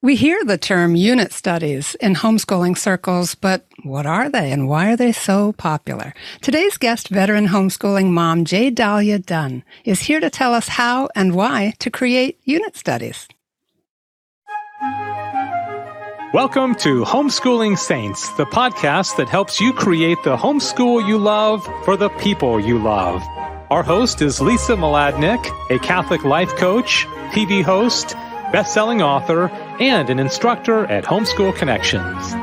We hear the term unit studies in homeschooling circles, but what are they and why are they so popular? Today's guest, veteran homeschooling mom Jaydalia Dunne, is here to tell us how and why to create unit studies. Welcome to Homeschooling Saints, the podcast that helps you create the homeschool you love for the people you love. Our host is Lisa Mladinich, a Catholic life coach, TV host, best-selling author, and an instructor at Homeschool Connections.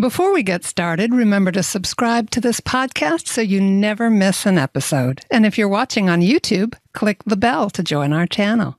Before we get started, remember to subscribe to this podcast so you never miss an episode. And if you're watching on YouTube, click the bell to join our channel.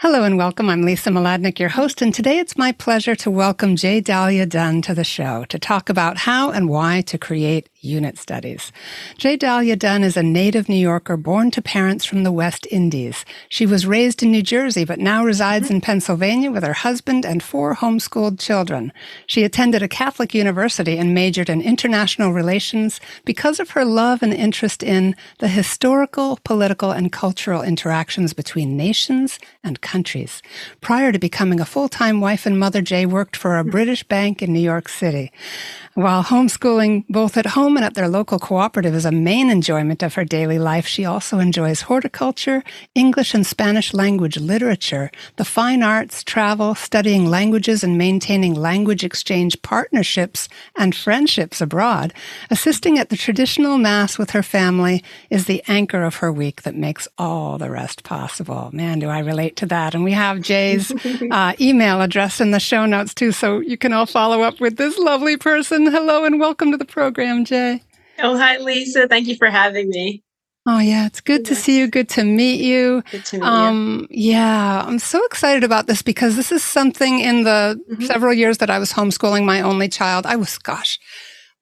Hello and welcome. I'm Lisa Mladinich, your host, and today it's my pleasure to welcome Jaydalia Dunne to the show to talk about how and why to create unit studies. Jaydalia Dunne is a native New Yorker born to parents from the West Indies. She was raised in New Jersey, but now resides in Pennsylvania with her husband and four homeschooled children. She attended a Catholic university and majored in international relations because of her love and interest in the historical, political, and cultural interactions between nations and countries. Prior to becoming a full-time wife and mother, Jay worked for a British bank in New York City. While homeschooling both at home and at their local cooperative is a main enjoyment of her daily life, she also enjoys horticulture, English and Spanish language literature, the fine arts, travel, studying languages, and maintaining language exchange partnerships and friendships abroad. Assisting at the traditional Mass with her family is the anchor of her week that makes all the rest possible. Man, do I relate to that. And we have Jay's uh, email address in the show notes too, so you can all follow up with this lovely person hello and welcome to the program, Jay. Oh, hi, Lisa. Thank you for having me. Oh yeah, it's good to see you. Good to meet you. Good to meet um, you. Yeah, I'm so excited about this because this is something in the mm-hmm. several years that I was homeschooling my only child. I was, gosh,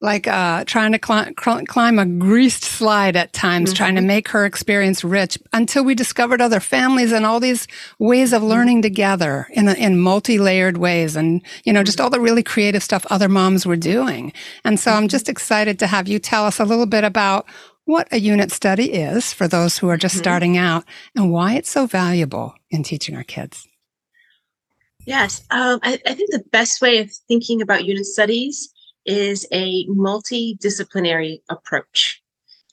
like uh, trying to climb, climb a greased slide at times, mm-hmm. trying to make her experience rich until we discovered other families and all these ways of mm-hmm. learning together in, in multi-layered ways and, you know, just all the really creative stuff other moms were doing. And so I'm just mm-hmm. excited to have you tell us a little bit about what a unit study is for those who are just mm-hmm. starting out and why it's so valuable in teaching our kids. Yes, um, I, I think the best way of thinking about unit studies is a multidisciplinary approach.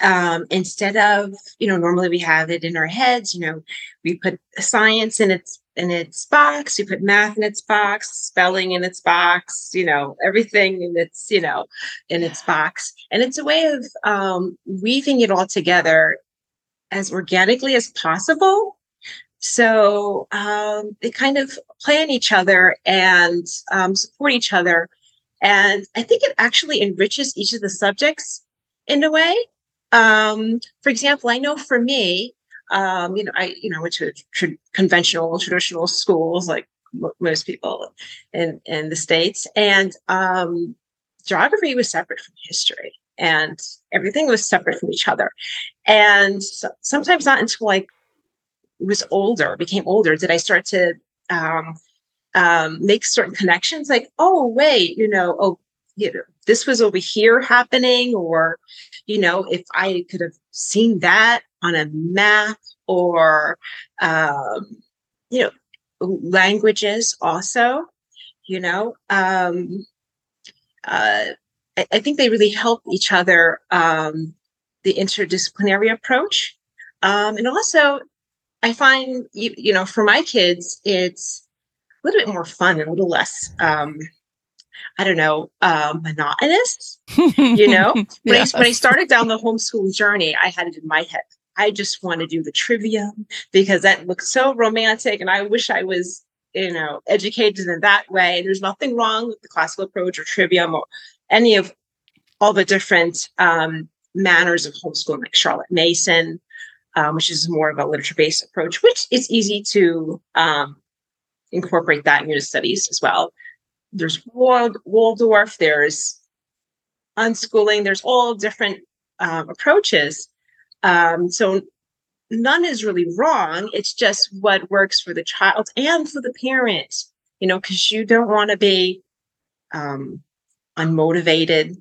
Um, instead of, you know, normally we have it in our heads, you know, we put science in its in its box, we put math in its box, spelling in its box, you know, everything in its, you know, in its box. And it's a way of um, weaving it all together as organically as possible. So um, they kind of plan each other and um, support each other and I think it actually enriches each of the subjects in a way. Um, for example, I know for me, um, you know, I, you know, went to tra- conventional, traditional schools like most people in, in the States. And um, geography was separate from history and everything was separate from each other. And so, sometimes not until like was older, became older, did I start to um, um, make certain connections like, oh, wait, you know, oh, you know, this was over here happening, or, you know, if I could have seen that on a map or, um, you know, languages also, you know, um, uh, I, I think they really help each other, um, the interdisciplinary approach. Um, and also, I find, you, you know, for my kids, it's, a little bit more fun and a little less um I don't know, um, monotonous. You know, when, yes. I, when I started down the homeschool journey, I had it in my head. I just want to do the trivium because that looks so romantic, and I wish I was, you know, educated in that way. There's nothing wrong with the classical approach or trivium or any of all the different um, manners of homeschooling, like Charlotte Mason, um, which is more of a literature-based approach, which is easy to um, incorporate that in your studies as well. There's Wald- Waldorf, there's unschooling, there's all different um, approaches. Um, so none is really wrong. It's just what works for the child and for the parent, you know, because you don't want to be um, unmotivated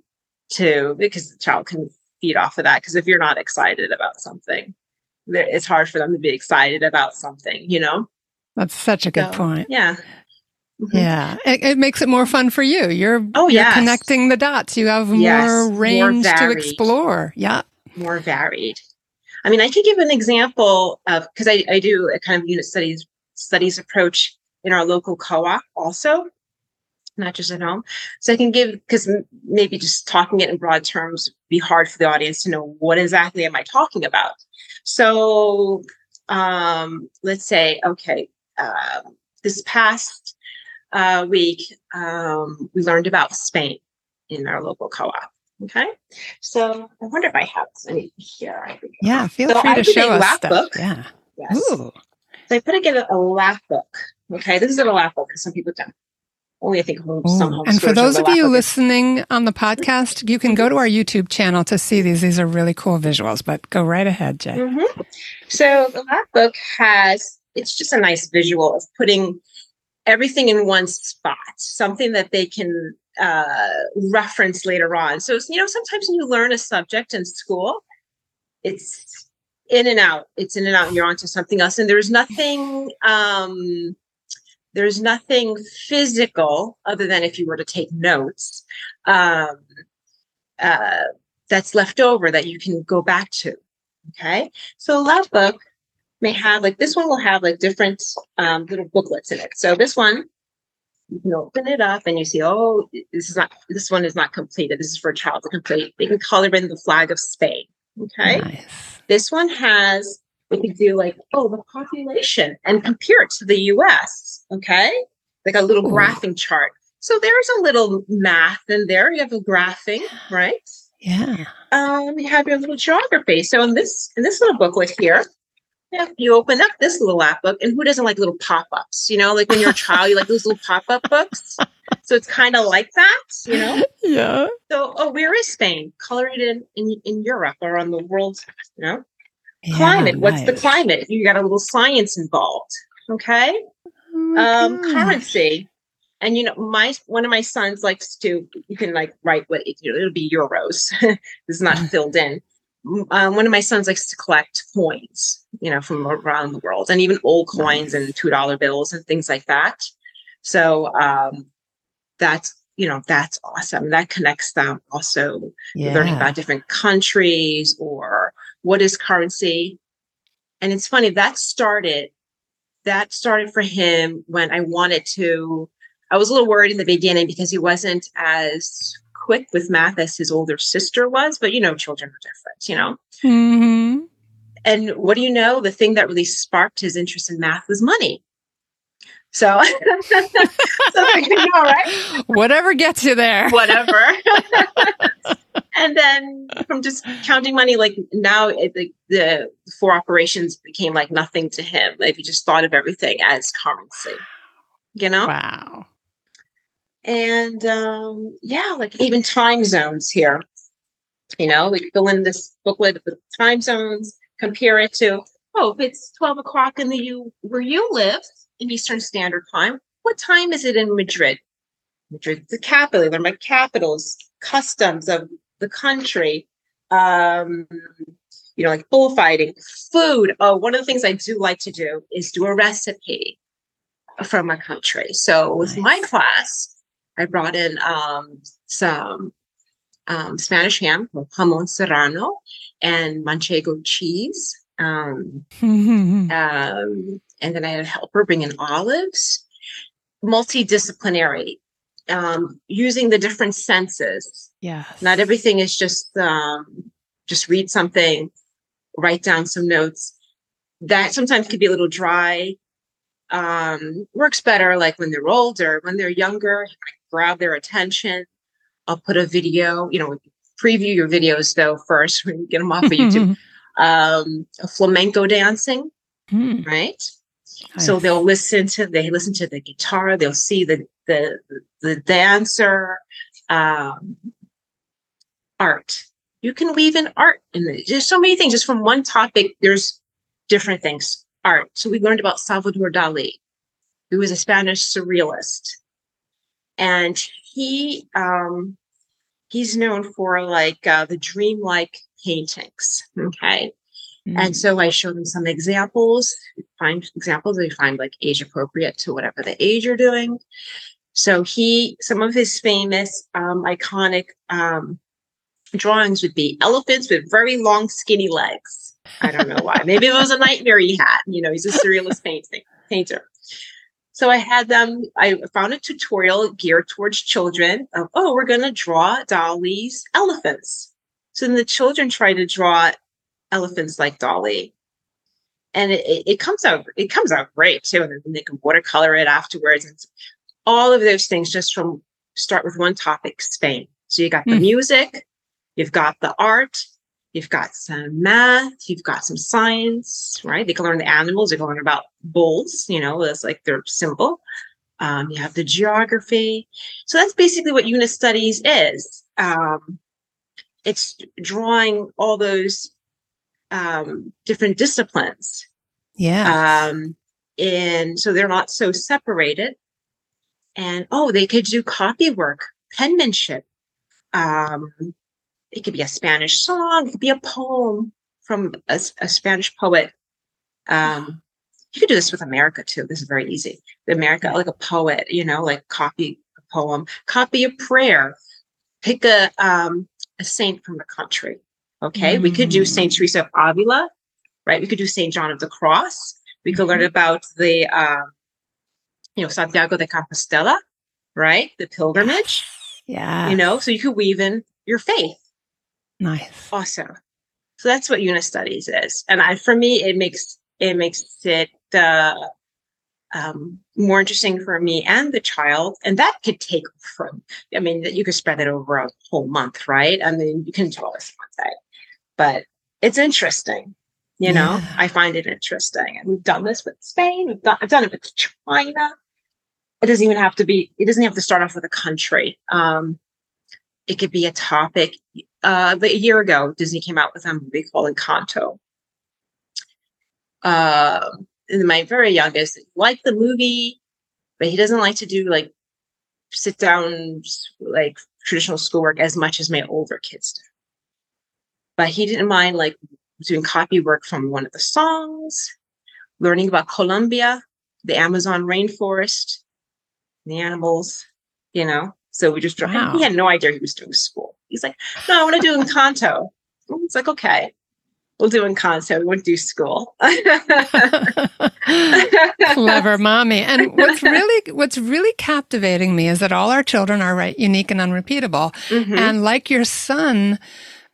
to, because the child can feed off of that. Because if you're not excited about something, it's hard for them to be excited about something, you know? That's such a good So, point. Yeah. Mhm. Yeah, it, it makes it more fun for you. You're Oh, yes. connecting the dots. You have Yes, more more range to explore. Yeah. More varied. I mean, I could give an example of because I, I do a kind of unit studies studies approach in our local co-op also, not just at home. So I can give because maybe just talking it in broad terms be hard for the audience to know what exactly am I talking about. So um, let's say, okay, um, this past uh, week um, we learned about Spain in our local co-op. Okay, so I wonder if I have any here. I think I Yeah. Feel So free I to show us stuff. book. Yeah. Yes. Ooh. So I put together a lap book. Okay, this is a lap book because some people don't. Only I think home, some. And for those of you listening on the podcast, you can go to our YouTube channel to see these. These are really cool visuals, but go right ahead, Jay. Mhm. So the lap book has it's just a nice visual of putting everything in one spot, something that they can uh, reference later on. So you know, sometimes when you learn a subject in school, it's in and out. It's in and out, and you're onto something else. And there's nothing. Um, there's nothing physical other than if you were to take notes um, uh, that's left over that you can go back to. Okay, so a lap book may have like this one will have like different um, little booklets in it. So this one, you can open it up and you see, oh, this is not this one is not completed. This is for a child to complete. They can color in the flag of Spain. Okay, Nice. this one has we could do like oh the population and compare it to the U.S. Okay, like a little Ooh. graphing chart. So there's a little math in there. You have a graphing, right? Yeah. um, you have your little geography. So in this in this little booklet here, yeah, you open up this little app book, and who doesn't like little pop-ups? You know, like when you're a child, you like those little pop-up books. So it's kind of like that, you know. Yeah. So, oh, where is Spain? Color it in in, in Europe or on the world, you know. Yeah, Climate. What's the climate? You got a little science involved. Okay Oh um gosh. currency and you know my one of my sons likes to you can like write what you know, it'll be euros this is not filled in um, one of my sons likes to collect coins you know from around the world and even old coins and two dollar bills and things like that. So um that's you know that's awesome. That connects them also learning about different countries or what is currency. And it's funny that started that started for him when I wanted to I was a little worried in the beginning because he wasn't as quick with math as his older sister was, but you know children are different, you know. Mhm. And what do you know? The thing that really sparked his interest in math was money. So, so you know, right? Whatever gets you there. whatever. and then from just counting money, like now it, the, the four operations became like nothing to him. Like he just thought of everything as currency, you know? Wow. And um, yeah, like even time zones here, you know, we fill in this booklet with time zones, compare it to, oh, if it's 12 o'clock in the U where you live in Eastern Standard Time, what time is it in Madrid? Madrid, the capital, they learn my capitals, customs of the country, um, you know, like bullfighting, food. Oh, one of the things I do like to do is do a recipe from a country. So with my class, I brought in um, some um, Spanish ham, jamon serrano, and manchego cheese. Um, um, and then I had a helper bring in olives, multidisciplinary, um, using the different senses. Yeah. Not everything is just um, just read something, write down some notes. That sometimes could be a little dry. Um, works better like when they're older. When they're younger, grab their attention. I'll put a video. You know, preview your videos though first when you get them off of YouTube. um, flamenco dancing Mhm. right? So they'll listen to they listen to the guitar, they'll see the the the dancer, um, art. You can weave in art in the, there's so many things just from one topic. There's different things. Art. So we learned about Salvador Dali, who was a Spanish surrealist, and he um, he's known for like uh, the dreamlike paintings. Okay, And so I show them some examples, find examples they find like age appropriate to whatever the age you're doing. So he, some of his famous, um, iconic um, drawings would be elephants with very long, skinny legs. I don't know why. Maybe it was a nightmare he had. You know, he's a surrealist painting painter. So I had them, I found a tutorial geared towards children of, oh, we're going to draw Dali's elephants. So then the children try to draw elephants like Dolly. And it, it, comes out, it comes out great too. And then they can watercolor it afterwards. And all of those things just from start with one topic, Spain. So you got the mm. music, you've got the art, You've got some math, you've got some science, right? They can learn the animals, they can learn about bulls, you know, that's like their symbol. Um, you have the geography. So that's basically what unit studies is. Um, it's drawing all those um, different disciplines. Yeah. Um, and so they're not so separated. And oh, they could do copy work, penmanship, um, it could be a Spanish song, it could be a poem from a, a Spanish poet. Um, you could do this with America too. This is very easy. The America, like a poet, you know, like copy a poem, copy a prayer, pick a um, a saint from the country. Okay, mm. we could do Saint Teresa of Avila, right? We could do Saint John of the Cross. We could mm-hmm. learn about the, uh, you know, Santiago de Compostela, right? The pilgrimage. Yeah. You know, so you could weave in your faith. Nice. Awesome. So that's what unit studies is. And I, for me, it makes, it makes it, uh, um, more interesting for me and the child. And that could take from, I mean, that you could spread it over a whole month, right? I mean, you can do all this one day, but it's interesting. You know, yeah. I find it interesting. And we've done this with Spain. We've done, I've done it with China. It doesn't even have to be, it doesn't have to start off with a country. Um, it could be a topic uh, a year ago, Disney came out with a movie called Encanto. Uh, and my very youngest liked the movie, but he doesn't like to do like sit down like traditional schoolwork as much as my older kids do. But he didn't mind like doing copy work from one of the songs, learning about Colombia, the Amazon rainforest, the animals, you know. So we just wow. he had no idea he was doing school. He's like, no, I want to do Encanto. It's like, okay, we'll do Encanto. We won't do school. Clever mommy. And what's really what's really captivating me is that all our children are right, unique and unrepeatable. Mm-hmm. And like your son,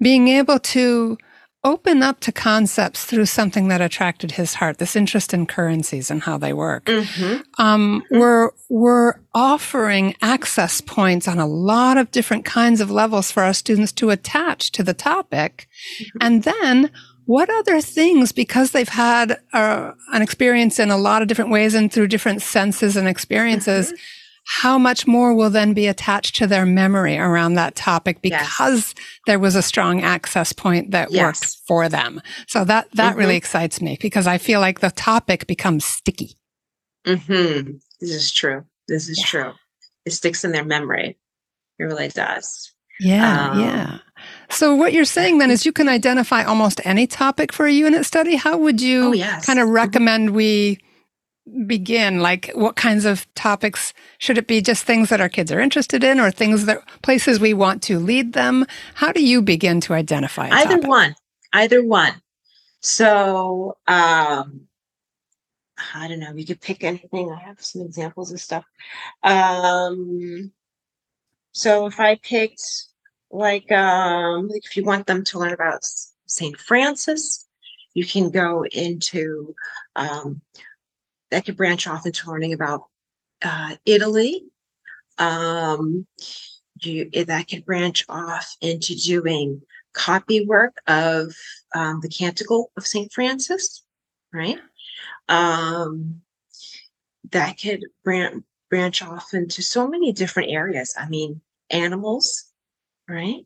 being able to open up to concepts through something that attracted his heart, this interest in currencies and how they work. Mm-hmm. Um, mm-hmm. We're, we're offering access points on a lot of different kinds of levels for our students to attach to the topic. Mm-hmm. And then what other things, because they've had uh, an experience in a lot of different ways and through different senses and experiences, mm-hmm how much more will then be attached to their memory around that topic because yes. there was a strong access point that yes. worked for them. So that that mm-hmm. really excites me because I feel like the topic becomes sticky. Mm-hmm. This is true. This is yeah. true. It sticks in their memory. It really does. Yeah, um, yeah. So what you're saying then is you can identify almost any topic for a unit study. How would you oh, yes. kind of mm-hmm. recommend we begin? Like, what kinds of topics should it be? Just things that our kids are interested in, or things that places we want to lead them? How do you begin to identify? Either topic? one. Either one. So, um, I don't know. You could pick anything. I have some examples of stuff. Um, so if I picked like, um, like if you want them to learn about Saint Francis, you can go into um, that could branch off into learning about uh, Italy. Um, you, that could branch off into doing copy work of um, the Canticle of St. Francis, right? Um, that could branch branch off into so many different areas. I mean, animals, right?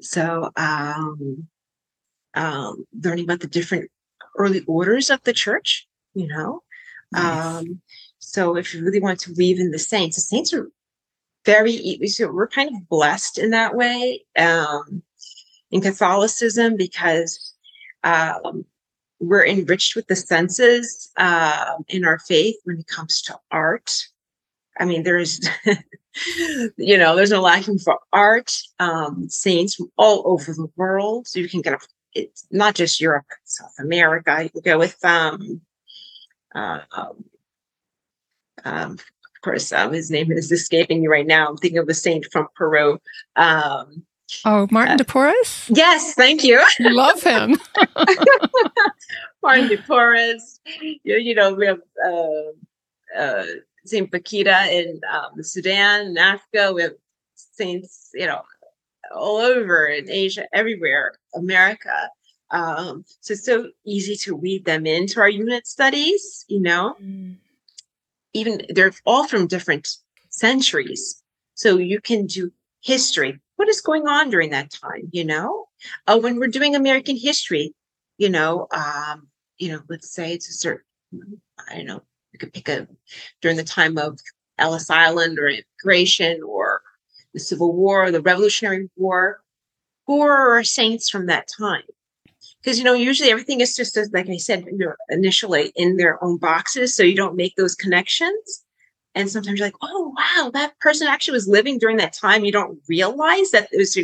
So, um, um, learning about the different early orders of the church, you know, Nice. Um, so if you really want to weave in the saints, the saints are very, so we're kind of blessed in that way um, in Catholicism because Um, we're enriched with the senses uh, in our faith when it comes to art. I mean, there's, you know, there's no lacking for art. Um, saints from all over the world. So you can get a, it's not just Europe, South America. You can go with um, uh, um, um, of course, um, his name is escaping me right now. I'm thinking of the saint from Peru. Um, oh, Martin uh, de Porres? Yes, thank you. I love him. Martin de Porres. You, you know, we have uh, uh, Saint Bakhita in um, Sudan and Africa. We have saints, you know, all over in Asia, everywhere, America. Um, so it's so easy to weave them into our unit studies, you know. Mm. Even they're all from different centuries. So you can do history. What is going on during that time, you know? Uh, when we're doing American history, you know, um, you know, let's say it's a certain, I don't know, you could pick a during the time of Ellis Island or immigration or the Civil War, or the Revolutionary War. Who are our saints from that time? Because you know, usually everything is just as, like I said initially in their own boxes, so you don't make those connections. And sometimes you're like, oh wow, that person actually was living during that time. You don't realize that it was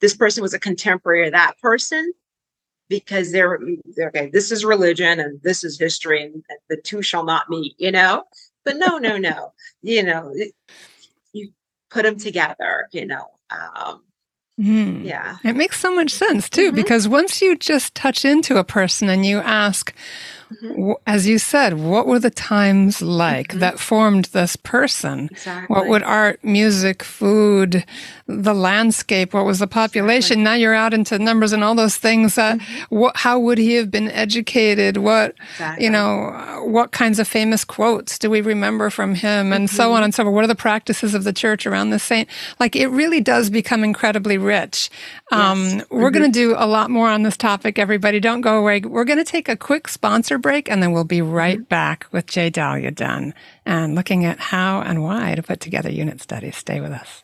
this person was a contemporary of that person because they're okay this is religion and this is history and the two shall not meet you know but no no no you know you put them together you know um mm. yeah it makes so much sense too mm-hmm. because once you just touch into a person and you ask Mm-hmm. As you said, what were the times like mm-hmm. that formed this person? Exactly. What would art, music, food, the landscape, what was the population? Exactly. Now you're out into numbers and all those things. That, mm-hmm. what, how would he have been educated? What, exactly. you know, what kinds of famous quotes do we remember from him? And so on mm-hmm. and so forth. What are the practices of the church around the saint? Like it really does become incredibly rich. Um. We're going to mm-hmm. do a lot more on this topic, everybody. Don't go away. We're going to take a quick sponsor break, and then we'll be right mm-hmm. back with Jaydalia Dunne and looking at how and why to put together unit studies. Stay with us.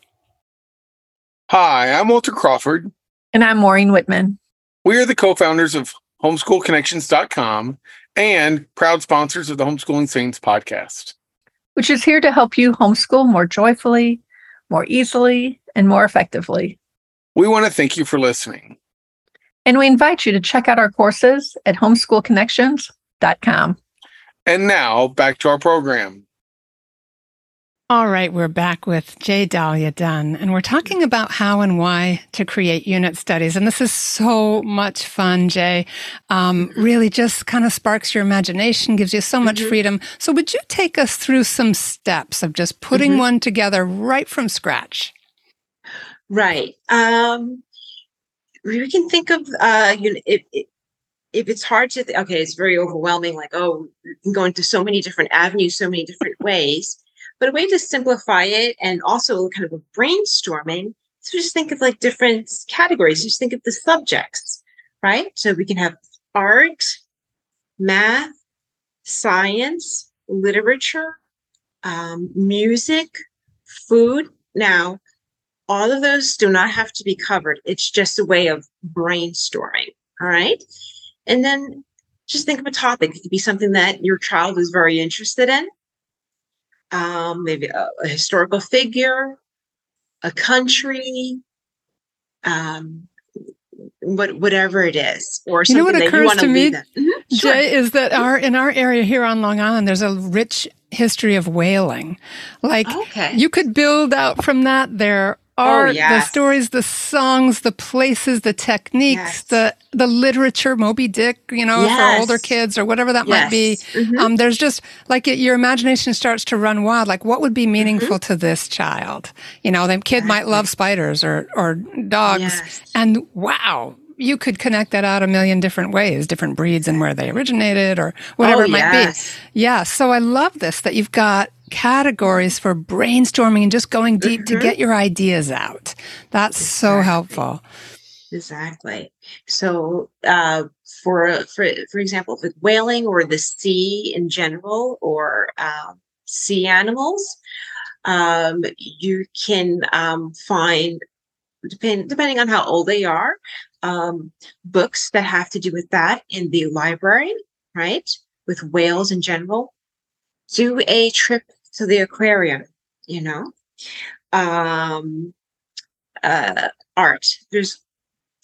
Hi, I'm Walter Crawford. And I'm Maureen Wittmann. We are the co founders of homeschoolconnections.com and proud sponsors of the Homeschooling Saints podcast, which is here to help you homeschool more joyfully, more easily, and more effectively. We want to thank you for listening. And we invite you to check out our courses at homeschoolconnections.com. And now back to our program. All right, we're back with Jaydalia Dunne, and we're talking about how and why to create unit studies. And this is so much fun, Jay. Um, really just kind of sparks your imagination, gives you so much mm-hmm. freedom. So, would you take us through some steps of just putting mm-hmm. one together right from scratch? Right. Um, we can think of uh, you know, if, if it's hard to th- okay, it's very overwhelming. Like, oh, you can go into so many different avenues, so many different ways. But a way to simplify it and also kind of a brainstorming so just think of like different categories. Just think of the subjects, right? So we can have art, math, science, literature, um, music, food. Now, all of those do not have to be covered. It's just a way of brainstorming. All right. And then just think of a topic. It could be something that your child is very interested in. Um, maybe a, a historical figure, a country, um, what, whatever it is, or something that. you know what occurs to me, mm-hmm. sure. Jay, is that our in our area here on Long Island, there's a rich history of whaling. Like okay. you could build out from that. There art, oh, yes. the stories, the songs, the places, the techniques, yes. the the literature, Moby Dick, you know, yes. for older kids or whatever that might be. Mm-hmm. Um, there's just like it, your imagination starts to run wild. Like, what would be meaningful mm-hmm. to this child? You know, the kid might love spiders or or dogs, and wow, you could connect that out a million different ways, different breeds and where they originated or whatever oh, it might yes. be. Yeah. So I love this that you've got categories for brainstorming and just going deep mm-hmm. to get your ideas out. That's exactly. so helpful. Exactly. So, uh, for for for example, with whaling or the sea in general, or um, sea animals, um, you can um, find depend, depending on how old they are, um, books that have to do with that in the library, right? With whales in general. Do a trip to the aquarium, you know. Um, uh, art. There's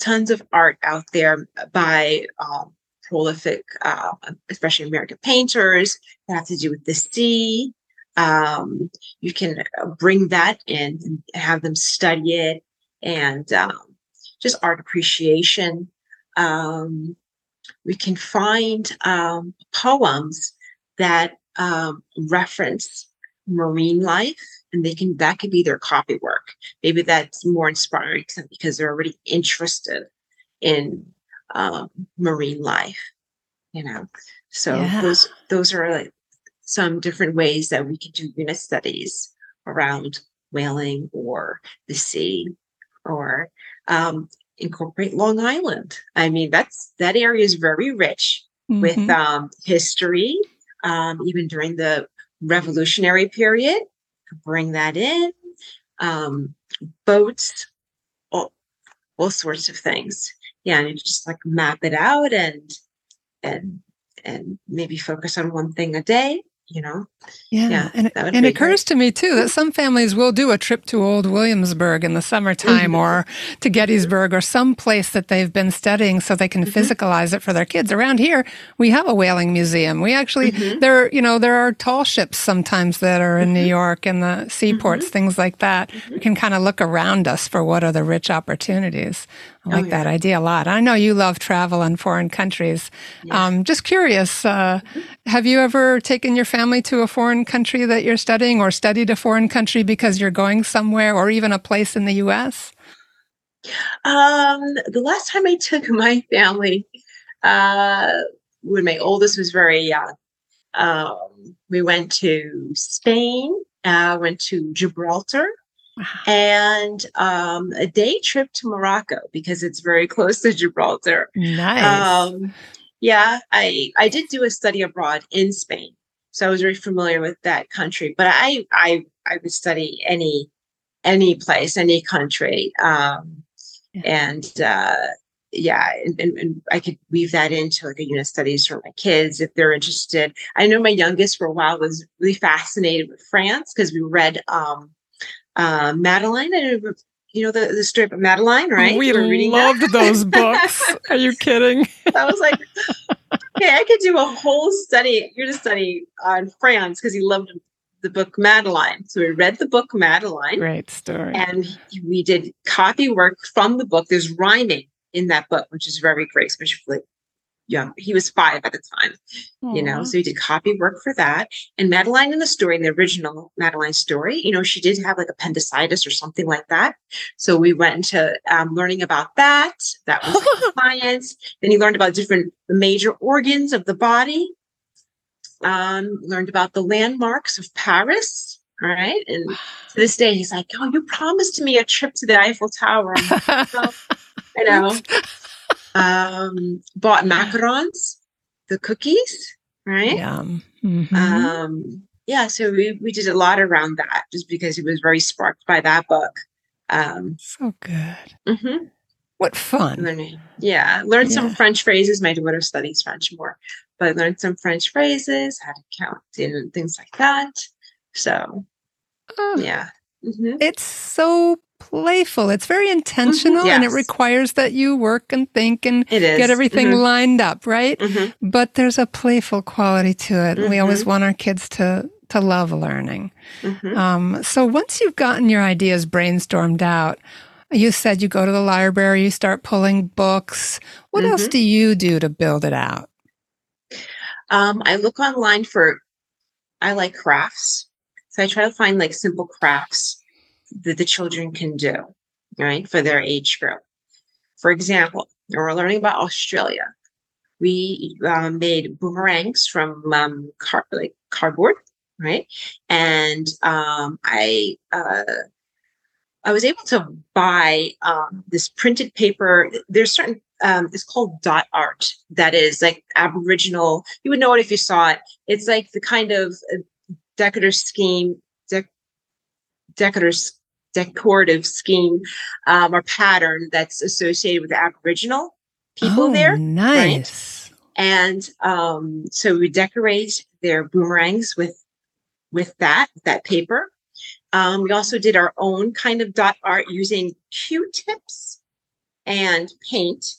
tons of art out there by um, prolific, uh, especially American painters that have to do with the sea. Um, you can bring that in and have them study it and um, just art appreciation. Um, we can find um, poems that um, reference marine life and they can that could be their copy work maybe that's more inspiring to them because they're already interested in um, marine life you know so Yeah. those those are like some different ways that we can do unit studies around whaling or the sea or um, incorporate long island i mean that's that area is very rich with Mhm. um, history, um, even during the revolutionary period. Bring that in, um, boats, all, all sorts of things. Yeah, and you just like map it out and and and maybe focus on one thing a day. You know, Yeah, Yeah, and, and it occurs to me too that some families will do a trip to Old Williamsburg in the summertime Mhm. or to Gettysburg or some place that they've been studying so they can Mhm. physicalize it for their kids. Around here, we have a whaling museum. We actually Mhm. there you know there are tall ships sometimes that are in New Mhm. York and the seaports, Mm-hmm. things like that. We can kind of look around us for what are the rich opportunities. I Oh, like that idea a lot. I know you love travel in foreign countries. Yeah. Um, just curious, uh, have you ever taken your family to a foreign country that you're studying or studied a foreign country because you're going somewhere or even a place in the US? Um, the last time I took my family, uh, when my oldest was very young, um, we went to Spain, uh, went to Gibraltar, and um, a day trip to Morocco because it's very close to Gibraltar. Nice. Um, yeah, I I did do a study abroad in Spain, so I was very familiar with that country. But I I I would study any any place, any country, um, Yeah. and uh, yeah, and, and, and I could weave that into like a unit studies for my kids if they're interested. I know my youngest for a while was really fascinated with France because we read um, uh, Madeline. I don't know if- you know the, the about Madeline, right? We reading that. loved those books. Are you kidding? I was like, okay, I could do a whole study, you're to study on France because he loved the book Madeline. So we read the book Madeline Great story. and we did copy work from the book. There's rhyming in that book, which is very great, especially for like young. He was five at the time, you know, so he did copy work for that. And Madeline in the story, in the original Madeline story, you know, she did have like appendicitis or something like that. So we went into um, learning about that. That was science. Then he learned about different major organs of the body. Um, learned about the landmarks of Paris. All right. And to this day, he's like, Oh, you promised me a trip to the Eiffel Tower. Like, "Oh, I know. Um, bought macarons, the cookies, right? Yum. Mhm. Um, yeah, so we, we did a lot around that just because he was very sparked by that book. Um, so good. mhm. What fun. Learning. Yeah, learned some French phrases. My daughter studies French more, but I learned some French phrases, how to count and things like that. So Oh, yeah. Mhm. It's so playful. It's very intentional and it requires that you work and think and get everything Mhm. lined up, right? Mhm. But there's a playful quality to it. We always Mhm. want our kids to to love learning. Mhm. Um, so once you've gotten your ideas brainstormed out, you said you go to the library, you start pulling books. What else do you do to build it out? Um, I look online for, I like crafts. So I try to find like simple crafts that the children can do, right, for their age group. For example, we're learning about Australia. We um, made boomerangs from um, car- like cardboard, right? And um, I uh, I was able to buy um, this printed paper. There's certain um, it's called dot art that is like Aboriginal. You would know it if you saw it. It's like the kind of uh, decorator scheme, dec- decorator's decorative scheme um, or pattern that's associated with the Aboriginal people oh, there. Nice. And um, so we decorate their boomerangs with with that that paper. Um, we also did our own kind of dot art using Q-tips and paint,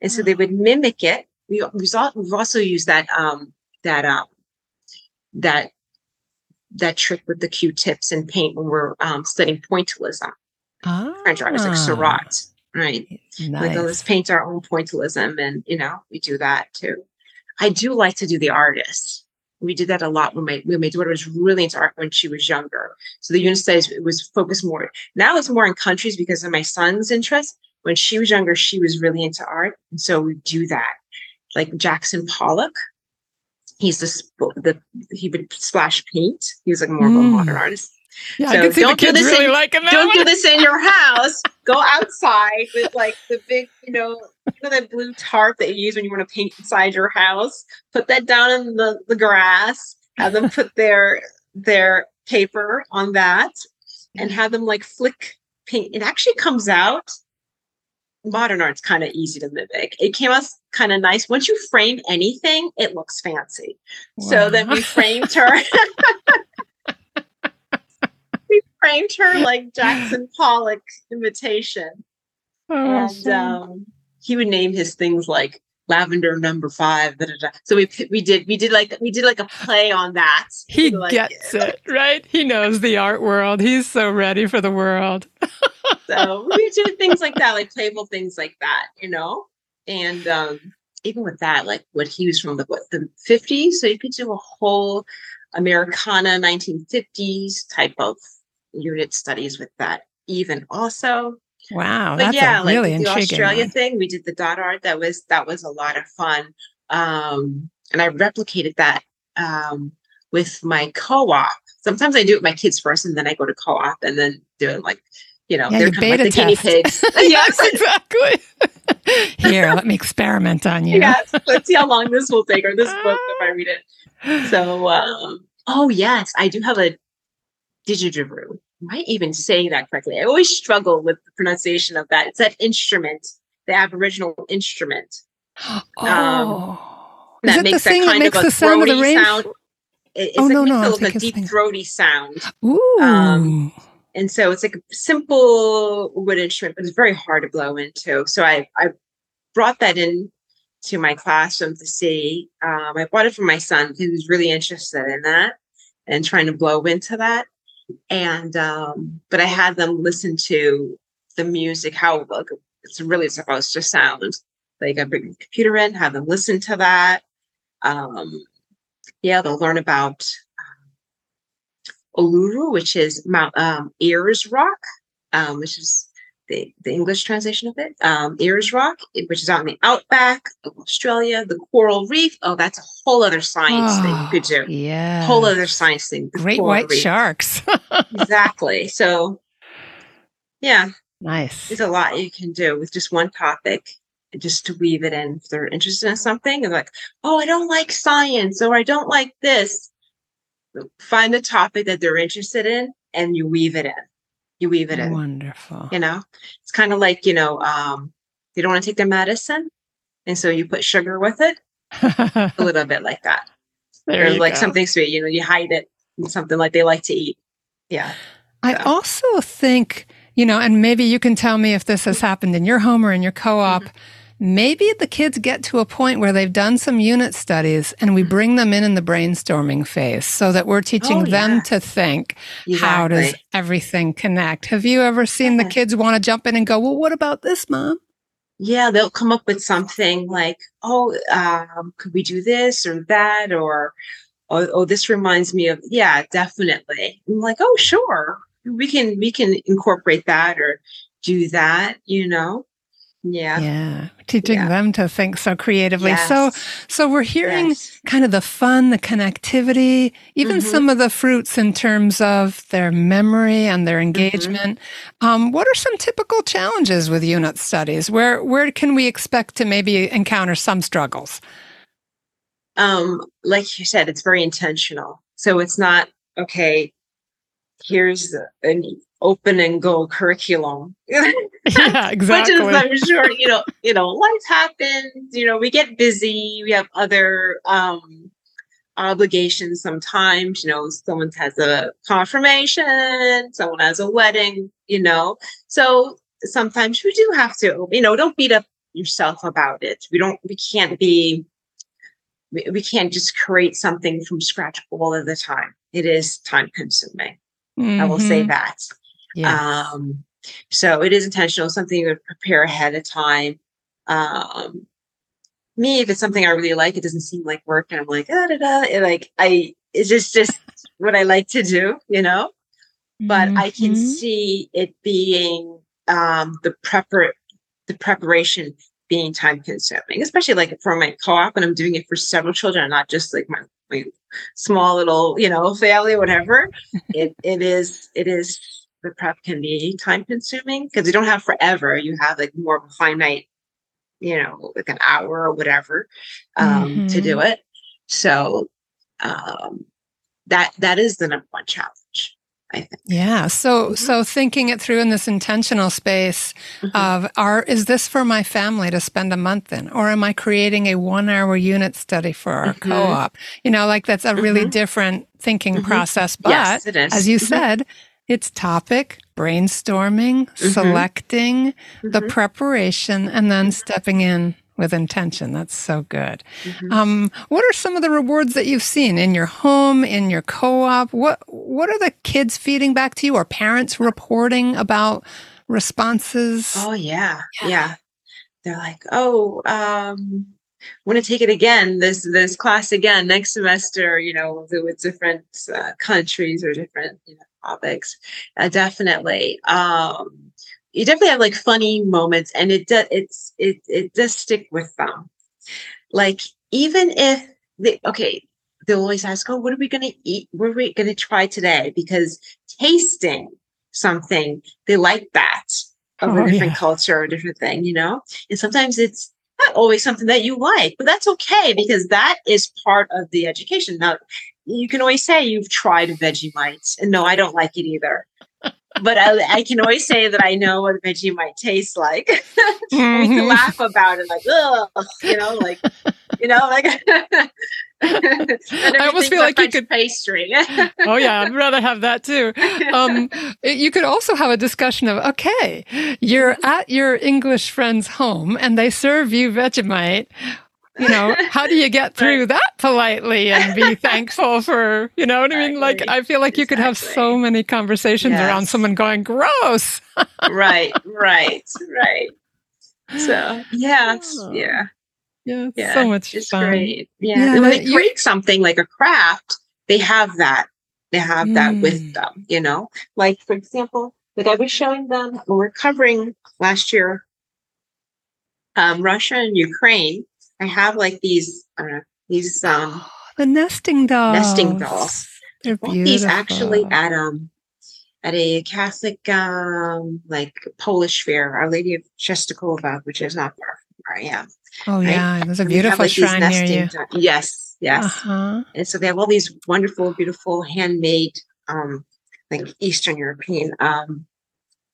and so they would mimic it. We we've also used that um, that um, that that trick with the Q-tips and paint when we're um, studying pointillism. Ah. French artists like Seurat, right? Nice. Like let's paint our own pointillism, and you know we do that too. I do like to do the artist. We did that a lot when my when my daughter was really into art when she was younger. So the unit studies was focused more. Now it's more in countries because of my son's interest. When she was younger, she was really into art, and so we do that. Like Jackson Pollock, he's the the he would splash paint. He was like more of a Mm. modern artist. Yeah, So I can see don't do kids this really in- liking that Don't one. do this in your house. Go outside with like the big, you know, you know that blue tarp that you use when you want to paint inside your house. Put that down in the, the grass. Have them put their their paper on that and have them like flick paint. It actually comes out. Modern art's kind of easy to mimic. It came out kind of nice. Once you frame anything, it looks fancy. So then we framed her. we framed her like Jackson Pollock imitation. Oh, And um, he would name his things like lavender number five. Da, da, da. So we we did we did like we did like a play on that. he Like, gets it, right? He knows the art world. He's so ready for the world. So we do things like that, like playful things like that, you know. And um, even with that, like what he was from the what the fifties, so you could do a whole Americana nineteen fifties type of unit studies with that. Even also, Wow, but that's yeah, like really the Australia one. thing, we did the dot art. That was that was a lot of fun, um, and I replicated that um, with my co-op. Sometimes I do it with my kids first, and then I go to co-op, and then do it like you know Yeah, they're you kind of like the guinea pigs. yes, exactly. Here, let me experiment on you. yes. Let's see how long this will take, or this book if I read it. So, um, oh yes, I do have a didgeridoo. Am I even saying that correctly? I always struggle with the pronunciation of that. It's that instrument, the Aboriginal instrument. oh, is that it the makes that thing that kind makes of a the sound of the throaty rain? sound. It- It's Oh, like no, makes no, a little thinking deep throaty sound. Ooh, um, And so it's like a simple wood instrument, but it's very hard to blow into. So I, I brought that in to my classroom to see. Um, I bought it for my son who was really interested in that and trying to blow into that. And um, but I had them listen to the music, how like, it's really supposed to sound. Like I bring the computer in, have them listen to that. Um, yeah, they'll learn about Uluru, which is Mount um, Ayers Rock, um, which is the, the English translation of it. Um, Ayers Rock, which is out in the outback of Australia. The coral reef. Oh, that's a whole other science thing you could do. Yeah. Whole other science thing. Great white reef. sharks. exactly. So, yeah, nice. there's a lot you can do with just one topic. Just to weave it in if they're interested in something and like, oh, I don't like science or I don't like this. Find the topic that they're interested in and you weave it in. You weave it in. Wonderful. You know, it's kind of like, you know, um, they don't want to take their medicine. And so you put sugar with it, a little bit like that. there or like go. something sweet, you know, you hide it in something like they like to eat. Yeah. I So- also think, you know, and maybe you can tell me if this has happened in your home or in your co op. Mm-hmm. Maybe the kids get to a point where they've done some unit studies and we bring them in in the brainstorming phase so that we're teaching Mm-hmm. Oh, them to think how does everything connect? Have you ever seen the kids want to jump in and go, well, what about this, mom? yeah they'll come up with something like oh um, could we do this or that or oh, oh this reminds me of yeah definitely I'm like oh sure we can we can incorporate that or do that you know yeah Yeah. Teaching Yeah. them to think so creatively. So Yes. so we're hearing Yes. kind of the fun, the connectivity, even Mhm. some of the fruits in terms of their memory and their engagement. Um, what are some typical challenges with unit studies? Where where can we expect to maybe encounter some struggles? um like you said it's very intentional so it's not okay here's an open and go curriculum. yeah, exactly. Which is, I'm sure, you know, you know, life happens, you know, we get busy, we have other um obligations sometimes, you know, someone has a confirmation, someone has a wedding, you know. So sometimes we do have to, you know, don't beat up yourself about it. We don't we can't be we, we can't just create something from scratch all of the time. It is time consuming. Mm-hmm. I will say mm-hmm. that. Yeah. Um, so it is intentional, something you would prepare ahead of time. Um, me, if it's something I really like, it doesn't seem like work, and I'm like, ah, da, da, and like I, it's just just what I like to do, you know. But mm-hmm. I can mm-hmm. see it being um, the prepar the preparation being time consuming, especially like for my co-op and I'm doing it for several children, not just like my small little, you know, family, whatever. it it is it is the prep can be time consuming because you don't have forever. You have like more of a finite, you know, like an hour or whatever um, mm-hmm. to do mm-hmm. it. So um, that that is the number one challenge. I think. Yeah. So mm-hmm. so thinking it through in this intentional space mm-hmm. of are is this for my family to spend a month in? Or am I creating a one hour unit study for our mm-hmm. co-op? You know, like that's a really mm-hmm. different thinking mm-hmm. process. But yes, as you mm-hmm. said, it's topic, brainstorming, selecting, the preparation, and then stepping in with intention. That's so good. Mm-hmm. Um, what are some of the rewards that you've seen in your home, in your co-op? What What are the kids feeding back to you, or parents reporting about responses? Oh yeah, yeah. yeah. They're like, oh, um, want to take it again this this class again next semester. You know, with different uh, countries or different you know, topics. Uh, definitely. Um, you definitely have like funny moments and it does it's it it does stick with them. Like even if they okay they'll always ask oh what are we going to eat what are we going to try today? Because tasting something they like that of oh, a different yeah. culture or a different thing you know? And sometimes it's not always something that you like but that's okay because that is part of the education. Now you can always say you've tried vegemite and no i don't like it either but I, I, can always say that I know what Vegemite taste like. we can mm-hmm. laugh about it, like, you know, like, you know, like. I almost feel like French you could pastry. oh yeah, I'd rather have that too. Um, you could also have a discussion of okay, you're at your English friend's home and they serve you Vegemite you know, how do you get through right. that politely and be thankful for, you know what exactly. I mean? Like, I feel like exactly. you could have so many conversations yes. around someone going, gross. right, right, right. So, yeah, oh. yeah. Yeah, yeah, so much it's fun. great. Yeah, yeah when they you, create something like a craft, they have that. They have mm. that with mm. them. You know, like for example, like I was showing them when we're covering last year, um, Russia and Ukraine, I have like these, I don't know, these um the nesting dolls. Nesting dolls. They're beautiful. These actually at um at a Catholic um like Polish fair, Our Lady of Czestochowa, which is not far from where I am. Oh right? yeah, there's a beautiful have, like, shrine near you. Yes, yes. Uh-huh. And so they have all these wonderful, beautiful handmade um like Eastern European um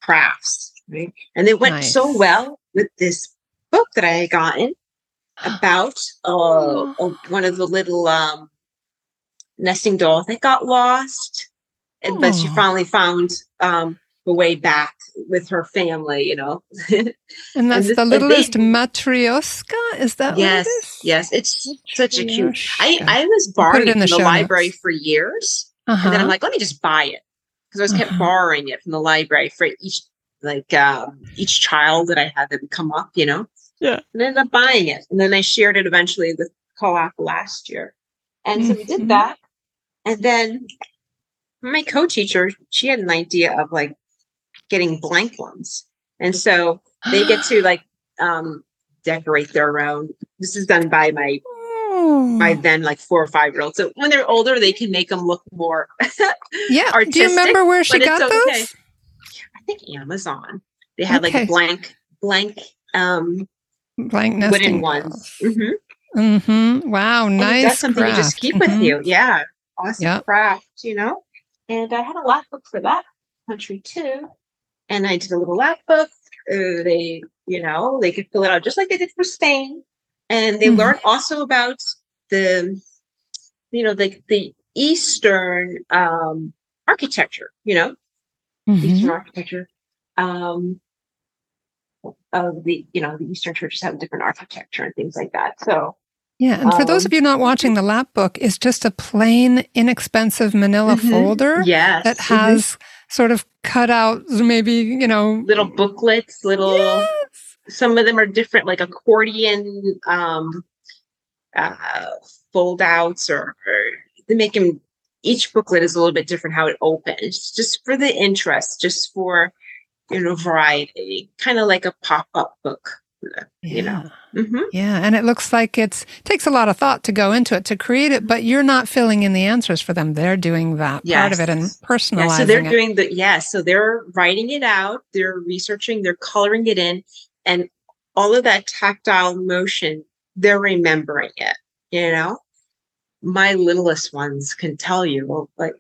crafts, right? And they went nice. so well with this book that I had gotten about uh, one of the little um, nesting dolls that got lost, and, but she finally found um, the way back with her family. You know, and that's and this, the littlest they, Matryoshka. Is that yes, yes? It's such a cute. I I was borrowing it in the, the library notes. for years, uh-huh. and then I'm uh-huh. like, let me just buy it because I was kept uh-huh. borrowing it from the library for each like um, each child that I had them come up. You know. Yeah. And ended up buying it. And then I shared it eventually with co-op last year. And mm-hmm. so we did mm-hmm. that. And then my co-teacher, she had an idea of like getting blank ones. And so they get to like um decorate their own. This is done by my by oh. then like four or five year olds. So when they're older, they can make them look more yeah. Artistic, Do you remember where she got those? I think Amazon. They had okay. like blank blank um blank nesting wooden ones. Mm-hmm. Mm-hmm. Wow, nice. that's something craft. you just keep mm-hmm. with you. Yeah, awesome yep. craft. You know. and I had a lap book for that country too. And I did a little lap book. Uh, they, you know, they could fill it out just like they did for Spain, and they Mhm. learned also about the, you know, the the Eastern um, architecture. You know. Eastern architecture. Um, of the, you know, the Eastern churches have different architecture and things like that. So, Yeah, and for those Um, of you not watching, the lap book is just a plain, inexpensive manila Mhm. folder yes, that mhm. has sort of cutouts, maybe, you know, little booklets, little. Yes. Some of them are different, like accordion um, uh, fold outs, or, or they make them. Each booklet is a little bit different how it opens, just for the interest, just for you know variety, kind of like a pop up book. You know. hmm Yeah, and it looks like it's takes a lot of thought to go into it to create it, but you're not filling in the answers for them. They're doing that part of it and Yes. personalizing Yeah, so they're it. doing the yeah, so they're writing it out, they're researching, they're coloring it in, and all of that tactile motion, they're remembering it. You know, my littlest ones can tell you like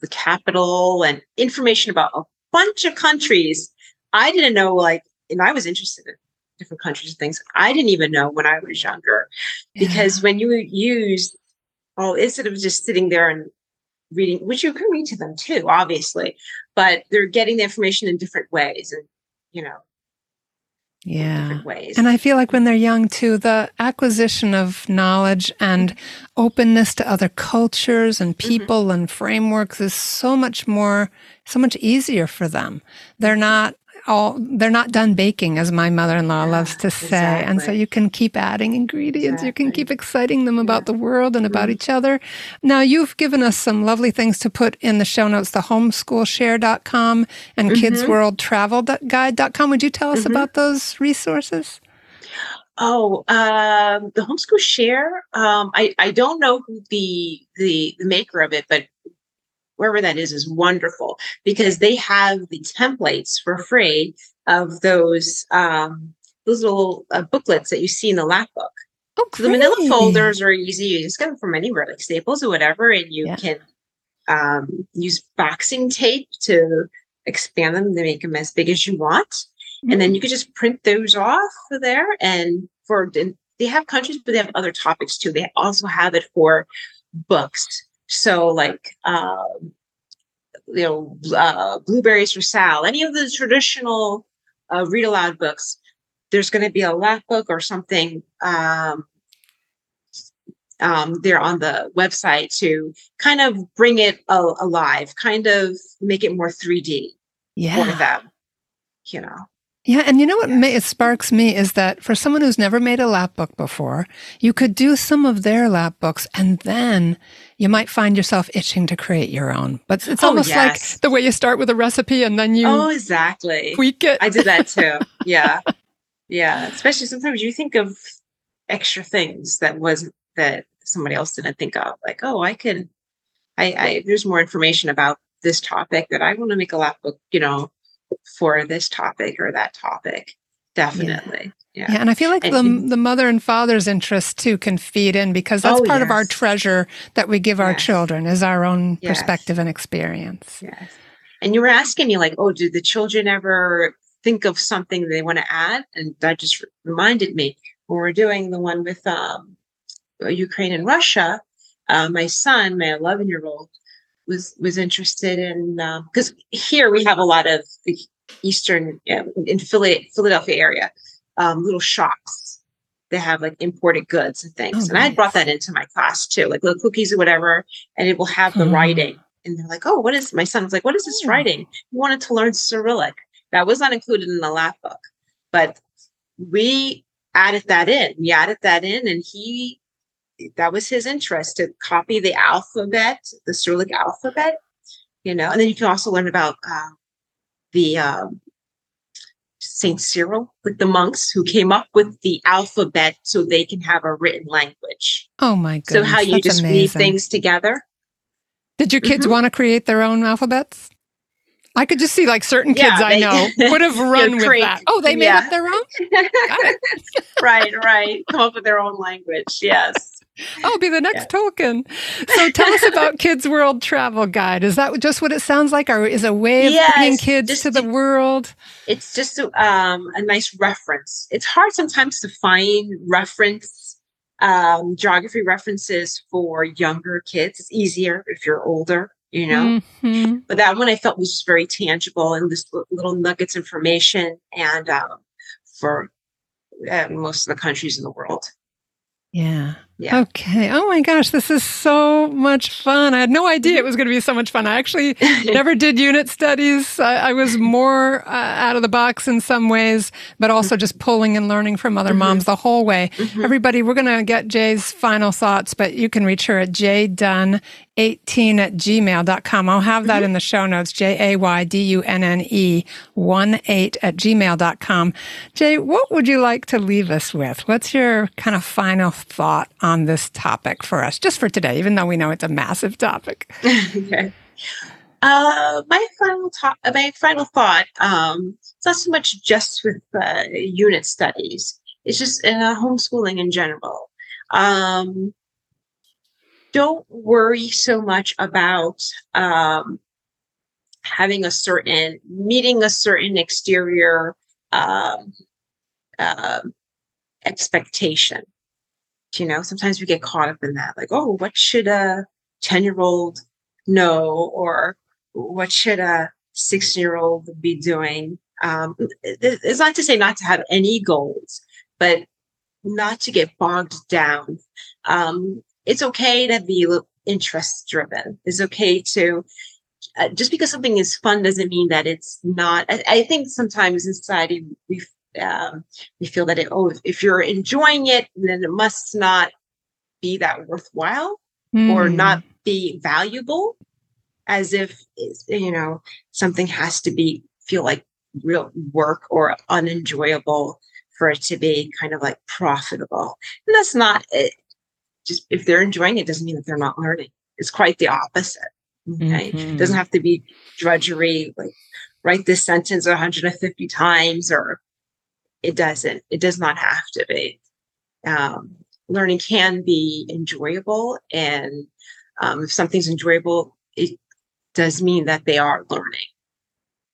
the capital and information about bunch of countries. I didn't know like, and I was interested in different countries and things. I didn't even know when I was younger because when you use oh instead of just sitting there and reading which you can read to them too obviously but they're getting the information in different ways and you know yeah. ways And I feel like when they're young too, the acquisition of knowledge and openness to other cultures and Mm-hmm. people and frameworks is so much more, so much easier for them. They're not all, they're not done baking, as my mother in law Yeah, loves to say. And so you can keep adding ingredients. You can keep exciting them about the world and about Mhm. each other. Now, you've given us some lovely things to put in the show notes the homeschoolshare.com and Mhm. kidsworldtravelguide.com. Would you tell us Mhm. about those resources? oh um the homeschool share um i i don't know who the the the maker of it but wherever that is is wonderful because they have the templates for free of those um those little uh, booklets that you see in the lap book Oh, So the manila folders are easy. You just get them from anywhere, like Staples or whatever, and you Yeah. can um, use boxing tape to expand them to make them as big as you want. And Mm. then you could just print those off for there. And for and they have countries, but they have other topics too. They also have it for books. So like um, you know, uh, blueberries for Sal, any of the traditional uh, read aloud books. There's going to be a lap book or something um, um, there on the website to kind of bring it a- alive, kind of make it more 3D yeah. for them. You know, Yeah. And you know what Yes. ma- it sparks me is that for someone who's never made a lap book before, you could do some of their lap books and then you might find yourself itching to create your own. But it's Oh, almost yes. like the way you start with a recipe and then you oh, exactly. tweak it. I did that too. Yeah. Yeah. Especially sometimes you think of extra things that wasn't that somebody else didn't think of. Like, oh, I could I, I there's more information about this topic that I want to make a lap book, you know, for this topic or that topic. Definitely. Yeah. Yeah, and I feel like And the the mother and father's interest too can feed in because that's Oh, part of our treasure that we give our children is our own Yes. perspective and experience. Yes. And you were asking me like, oh, do the children ever think of something they want to add? And that just reminded me when we're doing the one with um, Ukraine and Russia. Uh, my son, my 11 year old, was was interested in because here we have a lot of the Eastern in Philadelphia area, um, little shops. that have like imported goods and things, Oh, and I brought that into my class too, like little cookies or whatever, and it will have the Hmm. writing. And they're like, "Oh, what is?" My son was like, "What is this Oh. writing?" He wanted to learn Cyrillic. That was not included in the lap book, but we added that in. We added that in, and he that was his interest to copy the alphabet, the Cyrillic alphabet, you know. And then you can also learn about uh, the um, Saint Cyril, like the monks who came up with the alphabet so they can have a written language. Oh my god! So how you just weave things together. Did your kids Mhm. want to create their own alphabets? I could just see like certain kids Yeah, I know would have run with that. Oh, they made yeah. up their own? right, right. Come up with their own language. Yes. I'll be the next Tolkien. So tell us about Kids World Travel Guide. Is that just what it sounds like, or is a way of Yes, bringing kids just to the world? it's just a, um, a nice reference. It's hard sometimes to find reference um, geography references for younger kids. It's easier if you're older, you know. Mhm. But that one I felt was just very tangible and this li- little nuggets information and um, for uh, most of the countries in the world. Yeah. Yeah. Okay. Oh my gosh, this is so much fun. I had no idea it was going to be so much fun. I actually never did unit studies. I, I was more uh, out of the box in some ways, but also just pulling and learning from other Mhm. moms the whole way. Mhm. Everybody, we're going to get Jay's final thoughts, but you can reach her at jaydunne18 at gmail.com. I'll have that in the show notes, J A Y D U N N E 1 8 at gmail.com. Jay, what would you like to leave us with? What's your kind of final thought on this topic for us, just for today, even though we know it's a massive topic? okay. Uh, my final thought, my final thought, um, it's not so much just with uh, unit studies. It's just uh, homeschooling in general. Um, don't worry so much about um, having a certain meeting a certain exterior um, um, expectation. You know, sometimes we get caught up in that, like, oh, what should a ten-year-old know, or what should a six-year-old be doing? Um, it's not to say not to have any goals, but not to get bogged down. Um, it's okay to be interest driven. It's okay to uh, just because something is fun doesn't mean that it's not. I, I think sometimes in society we um, we feel that it, oh, if you're enjoying it, then it must not be that worthwhile or Hmm. not be valuable, as if you know something has to be feel like real work or unenjoyable for it to be kind of like profitable. And that's not it. Just if they're enjoying it doesn't mean that they're not learning. It's quite the opposite. Okay. Mhm. It doesn't have to be drudgery, like write this sentence 150 times, or it doesn't. It does not have to be. Um, learning can be enjoyable, and um, if something's enjoyable, it does mean that they are learning.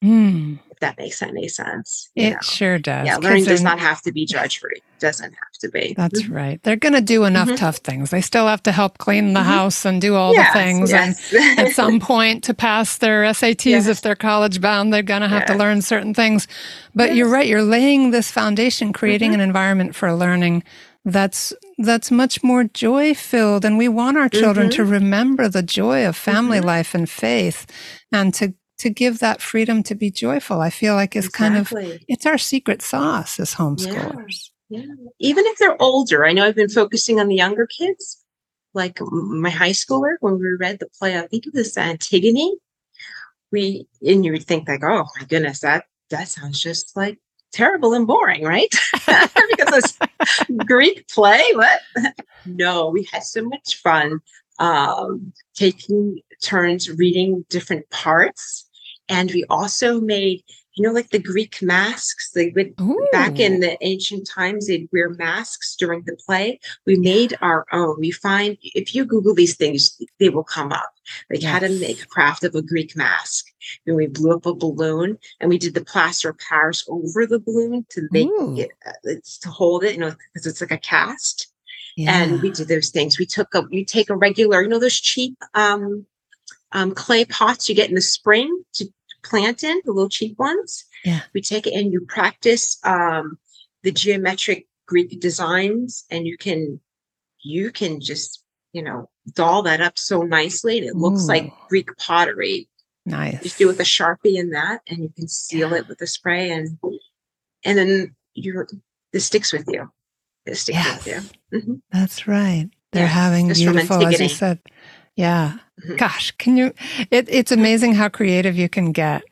Hmm. That makes any sense. It know. sure does. Yeah, learning does not have to be drudgery. It doesn't have to be. That's right. They're going to do enough Mhm. tough things. They still have to help clean the Mhm. house and do all Yes, the things. yes. And at some point, to pass their SATs, Yes. if they're college bound, they're going to have to learn certain things. But you're right. You're laying this foundation, creating Mhm. an environment for learning that's that's much more joy filled and we want our children Mm-hmm. to remember the joy of family Mhm. life and faith and to to give that freedom to be joyful i feel like is kind of it's our secret sauce as homeschoolers Yeah. Even if they're older, I know I've been focusing on the younger kids, like my high schooler, when we read the play, I think it was Antigone. We and you would think like, oh my goodness, that that sounds just like terrible and boring, right? because it's Greek play. What? no, we had so much fun um, taking turns reading different parts, and we also made, you know, like the Greek masks. They would back in the ancient times they'd wear masks during the play. We made our own. We find if you google these things they will come up. Like how to make a craft of a greek mask. And we blew up a balloon and we did the plaster of paris over the balloon to make Ooh. it uh, it's to hold it you know because it's like a cast. Yeah. and we did those things. We took a you take a regular you know those cheap um um clay pots you get in the spring to plant in the little cheap ones Yeah. we take it and you practice um the geometric greek designs and you can you can just you know doll that up so nicely and it looks like greek pottery nice you do it with a sharpie in that and you can seal Yeah. it with a spray and and then you're this sticks with you it sticks with Yes. you Mhm. That's right. They're Yes, having it's beautiful, as you said. Yeah. Mhm. Gosh, can you? It, it's amazing how creative you can get.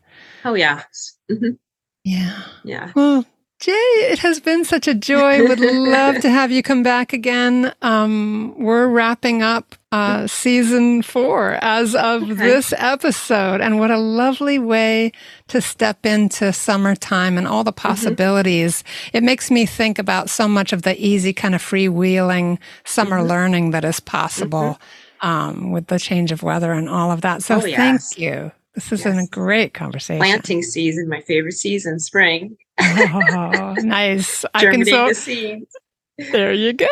oh yeah Mhm. Yeah. yeah Well, Jay, it has been such a joy. Would love to have you come back again. Um, we're wrapping up uh, season four as of okay. this episode. And what a lovely way to step into summertime and all the mm-hmm. possibilities. Mm-hmm. It makes me think about so much of the easy kind of freewheeling summer mm-hmm. learning that is possible mm-hmm. Um, with the change of weather and all of that. So oh, yes. thank you. This has yes. been a great conversation. Planting season, my favorite season, spring. oh, nice. I can so, the. There you go.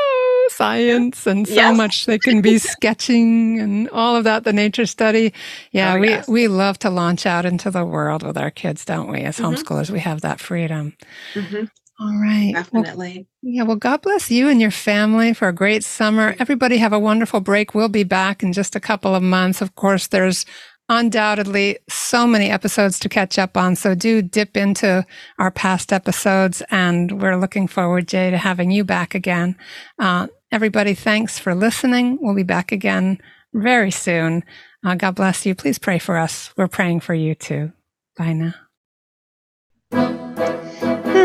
Science and so yes. much they can be sketching and all of that, the nature study. Yeah, oh, we, yes. we love to launch out into the world with our kids, don't we? As mm-hmm. homeschoolers, we have that freedom. Mm-hmm. All right. Definitely. Well, yeah. Well, God bless you and your family for a great summer. Everybody have a wonderful break. We'll be back in just a couple of months. Of course, there's undoubtedly so many episodes to catch up on. So do dip into our past episodes. And we're looking forward, Jay, to having you back again. Uh, everybody, thanks for listening. We'll be back again very soon. Uh, God bless you. Please pray for us. We're praying for you too. Bye now.